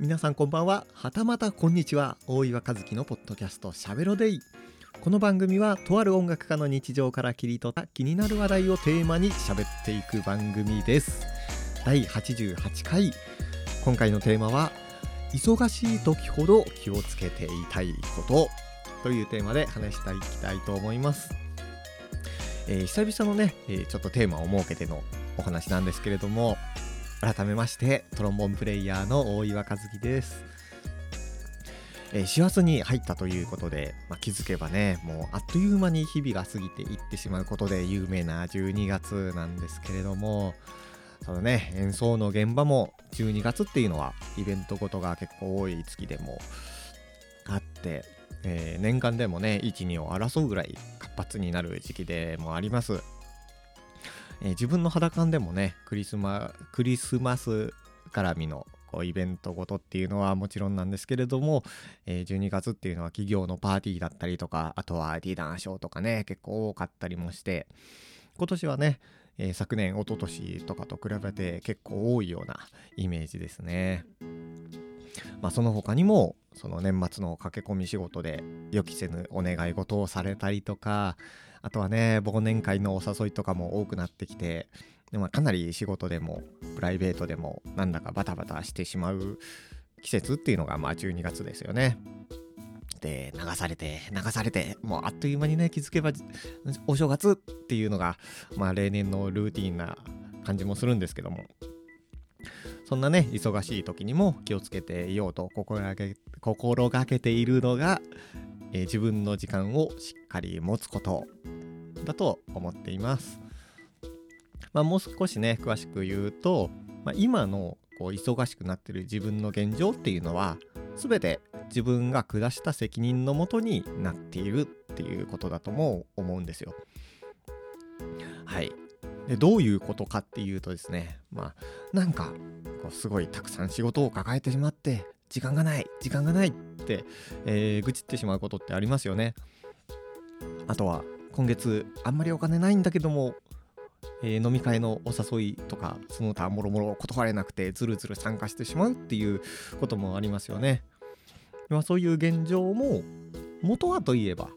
皆さんこんばんは。はたまたこんにちは。大岩和樹のポッドキャストしゃべろデイ。この番組はとある音楽家の日常から切り取った気になる話題をテーマに喋っていく番組です。第88回。今回のテーマは忙しい時ほど気をつけていたいこと。というテーマで話していきたいと思います。えー、久々のね、えー、ちょっとテーマを設けてのお話なんですけれども改めましてトロンボンプレイヤーの大岩和樹です。えー、師走に入ったということで、まあ、気づけばねもうあっという間に日々が過ぎていってしまうことで有名な12月なんですけれどもそのね演奏の現場も12月っていうのはイベントごとが結構多い月でもあって、えー、年間でもね12を争うぐらい活発になる時期でもあります。えー、自分の肌感でもねクリスマクリスマス絡みのこうイベントごとっていうのはもちろんなんですけれども、えー、12月っていうのは企業のパーティーだったりとかあとはディナーショーとかね結構多かったりもして今年はね、えー、昨年一昨年とかと比べて結構多いようなイメージですね。まあ、その他にもその年末の駆け込み仕事で予期せぬお願い事をされたりとかあとはね忘年会のお誘いとかも多くなってきてでもかなり仕事でもプライベートでもなんだかバタバタしてしまう季節っていうのがまあ12月ですよね。で流されて流されてもうあっという間にね気づけばお正月っていうのがまあ例年のルーティンな感じもするんですけどもそんなね忙しい時にも気をつけていようと心がけ心がけているのが、えー、自分の時間をしっかり持つことだと思っています。まあ、もう少しね詳しく言うと、まあ、今のこう忙しくなってる自分の現状っていうのは全て自分が下した責任のもとになっているっていうことだとも思うんですよ。はい。でどういうことかっていうとですねまあなんかこうすごいたくさん仕事を抱えてしまって時間がない時間がないって、えー、愚痴ってしまうことってありますよね。あとは今月あんまりお金ないんだけども、えー、飲み会のお誘いとかその他もろもろ断れなくてずるずる参加してしまうっていうこともありますよね。まあ、そういう現状も元はといえば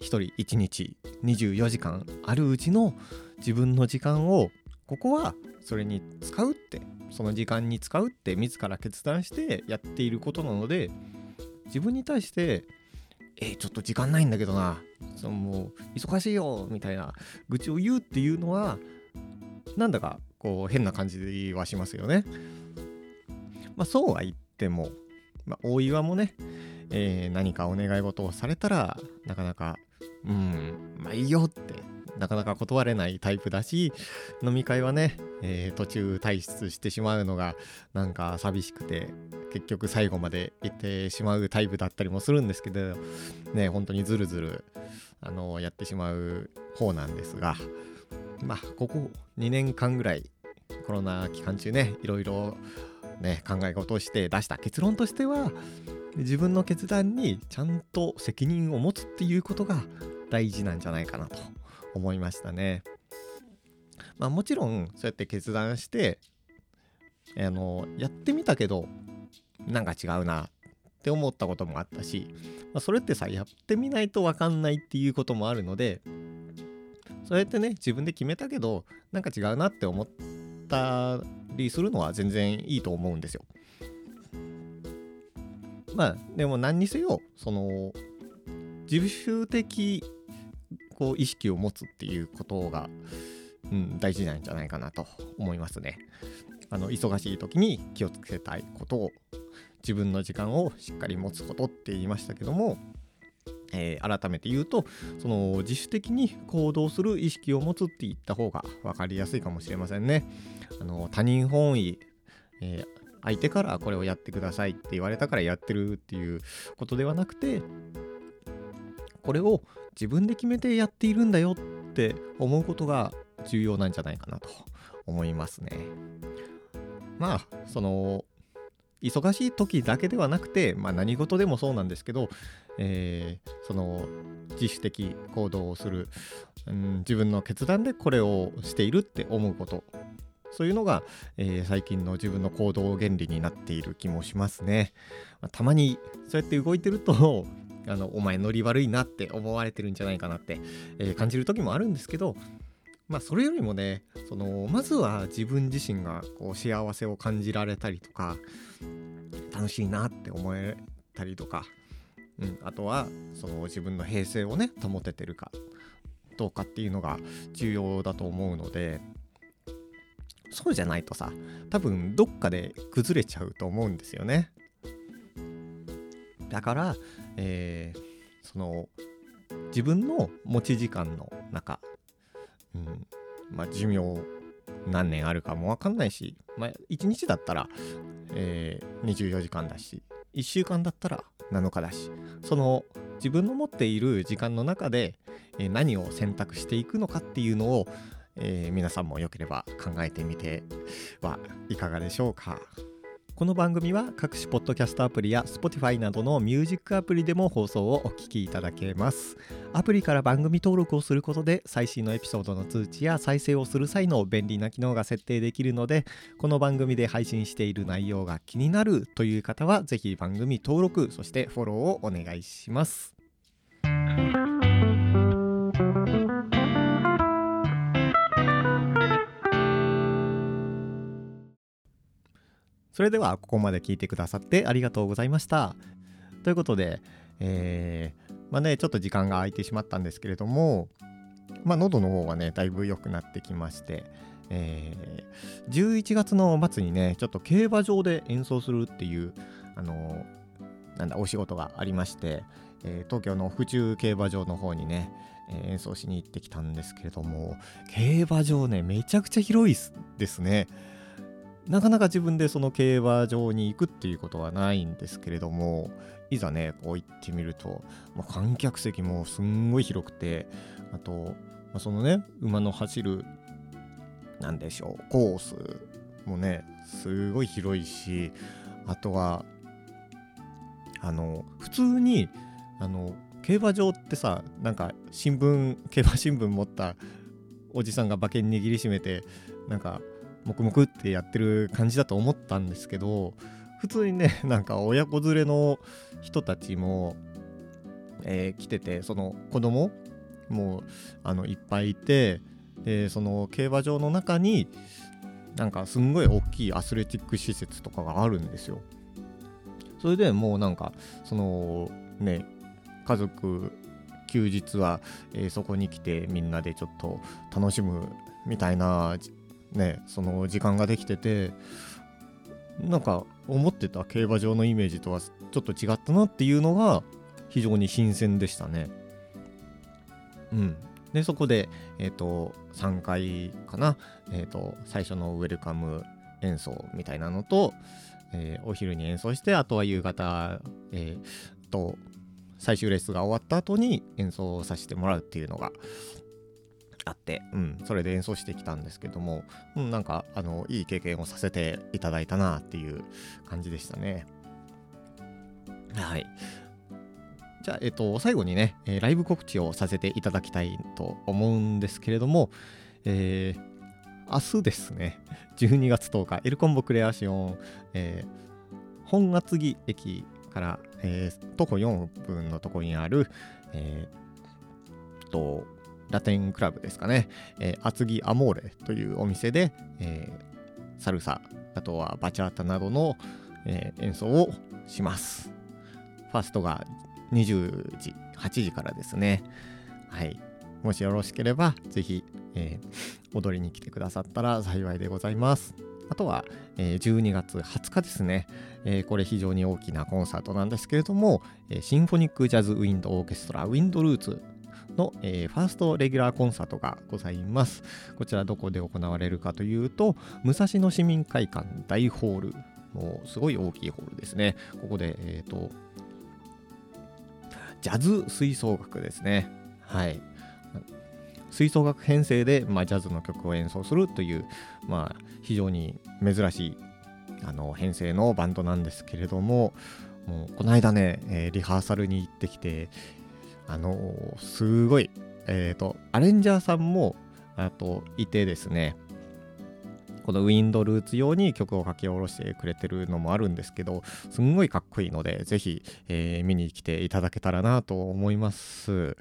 1人1日24時間あるうちの自分の時間をここはそれに使うってその時間に使うって自ら決断してやっていることなので自分に対してえ、ちょっと時間ないんだけどなそのもう忙しいよみたいな愚痴を言うっていうのはなんだかこう変な感じはしますよね。まあ、そうは言っても、まあ、大岩もね、えー、何かお願い事をされたらなかなかうんまあいいよってなかなか断れないタイプだし飲み会はね、えー、途中退出してしまうのがなんか寂しくて結局最後まで行ってしまうタイプだったりもするんですけどね本当にずるずるあのやってしまう方なんですがまあここ2年間ぐらいコロナ期間中ねいろいろね考え事をして出した結論としては自分の決断にちゃんと責任を持つっていうことが大事なんじゃないかなと思いましたね。まあもちろんそうやって決断してあのやってみたけどなんか違うなって思ったこともあったし、まあ、それってさやってみないと分かんないっていうこともあるのでそうやってね自分で決めたけどなんか違うなって思ったりするのは全然いいと思うんですよ。まあでも何にせよその自主的こう意識を持つっていうことが、うん、大事なんじゃないかなと思いますね。あの忙しい時に気をつけたいことを自分の時間をしっかり持つことって言いましたけども、えー、改めて言うとその自主的に行動する意識を持つって言った方が分かりやすいかもしれませんね。あの他人本位、えー、相手からこれをやってくださいって言われたからやってるっていうことではなくてこれを自分で決めてやっているんだよって思うことが重要なんじゃないかなと思いますね。まあその忙しい時だけではなくて、まあ、何事でもそうなんですけど、えー、その自主的行動をする、うん、自分の決断でこれをしているって思うことそういうのが、えー、最近の自分の行動原理になっている気もしますね。まあ、たまにそうやって動いてるとあのお前ノリ悪いなって思われてるんじゃないかなって、えー、感じる時もあるんですけどまあそれよりもねそのまずは自分自身がこう幸せを感じられたりとか楽しいなって思えたりとか、うん、あとはその自分の平静をね保ててるかどうかっていうのが重要だと思うのでそうじゃないとさ多分どっかで崩れちゃうと思うんですよね。だから、えー、その自分の持ち時間の中うん、まあ寿命何年あるかも分かんないし、まあ、1日だったら、えー、24時間だし1週間だったら7日だしその自分の持っている時間の中で、えー、何を選択していくのかっていうのを、えー、皆さんもよければ考えてみてはいかがでしょうか。この番組は各種ポッドキャストアプリや Spotify などのミュージックアプリでも放送をお聞きいただけます。アプリから番組登録をすることで最新のエピソードの通知や再生をする際の便利な機能が設定できるのでこの番組で配信している内容が気になるという方はぜひ番組登録そしてフォローをお願いします。それではここまで聞いてくださってありがとうございました。ということで、えー、まあね、ちょっと時間が空いてしまったんですけれども、まあ、喉の方はね、だいぶ良くなってきまして、えー、11月の末にね、ちょっと競馬場で演奏するっていう、あのー、なんだ、お仕事がありまして、えー、東京の府中競馬場の方にね、え演奏しに行ってきたんですけれども、競馬場ね、めちゃくちゃ広いですね。なかなか自分でその競馬場に行くっていうことはないんですけれどもいざねこう行ってみると、まあ、観客席もすんごい広くてあと、まあ、そのね馬の走るなんでしょうコースもねすごい広いしあとはあの普通にあの競馬場ってさなんか新聞競馬新聞持ったおじさんが馬券握りしめてなんか黙々ってやってる感じだと思ったんですけど普通にね なんか親子連れの人たちも、えー、来ててその子供もあのいっぱいいてでその競馬場の中になんかすんごい大きいアスレチック施設とかがあるんですよ。それでもうなんかそのね家族休日は、えー、そこに来てみんなでちょっと楽しむみたいなねその時間ができててなんか思ってた競馬場のイメージとはちょっと違ったなっていうのが非常に新鮮でしたね。うん、でそこで、えーと、3回かな、えーと、最初のウェルカム演奏みたいなのと、えー、お昼に演奏してあとは夕方、えー、と最終レースが終わった後に演奏させてもらうっていうのがあって、うん、それで演奏してきたんですけども、うん、なんかあのいい経験をさせていただいたなっていう感じでしたね。はい。じゃあ、えっと、最後にね、え、ライブ告知をさせていただきたいと思うんですけれども、えー、明日ですね、12月10日、エルコンボクレアシオン、えー、本厚木駅から、えー、徒歩4分のところにある、えー、と、ラテンクラブですかね、えー、厚木アモーレというお店で、えー、サルサ、あとはバチャータなどの、えー、演奏をします。ファーストが20時、8時からですね。はい。もしよろしければ、ぜひ、えー、踊りに来てくださったら幸いでございます。あとは、えー、12月20日ですね、えー、これ非常に大きなコンサートなんですけれども、えー、シンフォニックジャズウィンドオーケストラウィンドルーツの、えー、ファーストレギュラーコンサートがございます。こちらどこで行われるかというと、武蔵野市民会館大ホール。もうすごい大きいホールですね。ここで、えっ、ー、と、ジャズ吹奏楽ですね。はい。吹奏楽編成で、まあ、ジャズの曲を演奏するという、まあ、非常に珍しいあの編成のバンドなんですけれども、もうこの間ね、えー、リハーサルに行ってきて、あのー、すごい、えっ、ー、と、アレンジャーさんも、あと、いてですね、このウィンドルーツ用に曲を書き下ろしてくれてるのもあるんですけどすんごいかっこいいのでぜひ、えー、見に来ていただけたらなと思います。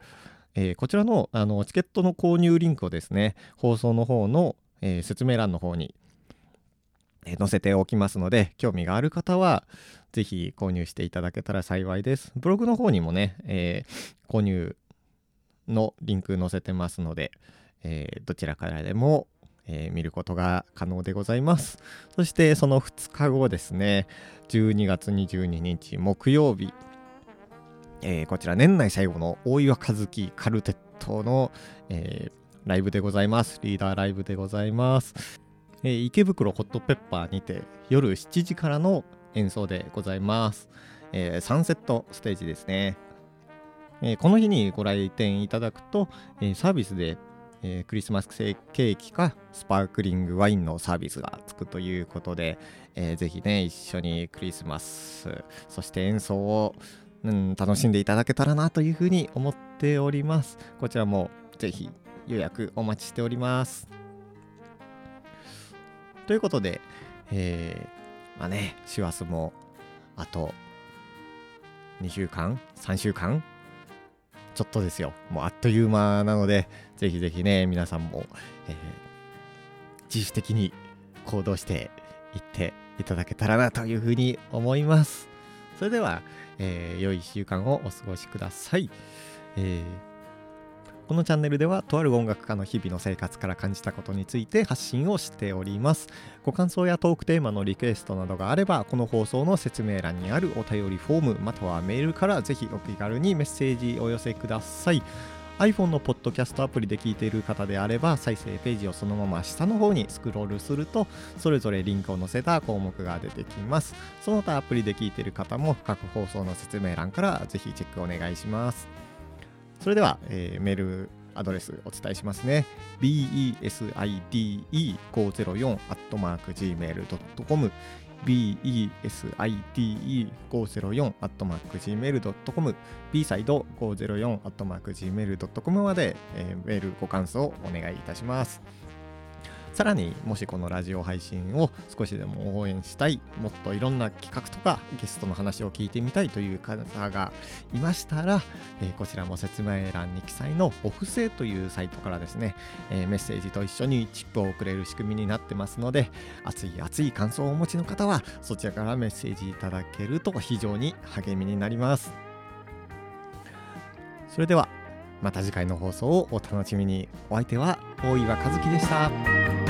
えー、こちらのあのチケットの購入リンクをですね放送の方の、えー、説明欄の方に、載せておきますので興味がある方はぜひ購入していただけたら幸いです。ブログの方にもね、え購入のリンク載せてますので、えどちらからでもえー、見ることが可能でございます。そしてその2日後ですね、12月22日木曜日、え、こちら年内最後の大岩和樹カルテットの、え、ライブでございます。リーダーライブでございます。えー、池袋ホットペッパーにて夜7時からの演奏でございます。えー、サンセットステージですね。えー、この日にご来店いただくと、えー、サービスでえー、クリスマスケーキかスパークリングワインのサービスがつくということで、えー、ぜひね一緒にクリスマスそして演奏を、うん、楽しんでいただけたらなというふうに思っておりますこちらもぜひ予約お待ちしておりますということで、えー、まあね師走もあと2週間3週間ちょっとですよ。もうあっという間なので、ぜひぜひね、皆さんも、えー、自主的に行動していっていただけたらなというふうに思います。それでは、えー、良い1週間をお過ごしください。えーこのチャンネルではとある音楽家の日々の生活から感じたことについて発信をしております。ご感想やトークテーマのリクエストなどがあればこの放送の説明欄にあるお便りフォームまたはメールからぜひお気軽にメッセージお寄せください。iPhone のポッドキャストアプリで聞いている方であれば再生ページをそのまま下の方にスクロールするとそれぞれリンクを載せた項目が出てきます。その他アプリで聞いている方も各放送の説明欄からぜひチェックお願いします。それでは、えー、メールアドレスお伝えしますね。beside504-gmail.com beside504-gmail.com bside504-gmail.com まで、えー、メールご感想をお願いいたします。さらにもしこのラジオ配信を少しでも応援したいもっといろんな企画とかゲストの話を聞いてみたいという方がいましたら、えー、こちらも説明欄に記載のお布施というサイトからですね、えー、メッセージと一緒にチップを送れる仕組みになってますので熱い熱い感想をお持ちの方はそちらからメッセージいただけると非常に励みになりますそれではまた次回の放送をお楽しみにお相手は大岩和樹でした。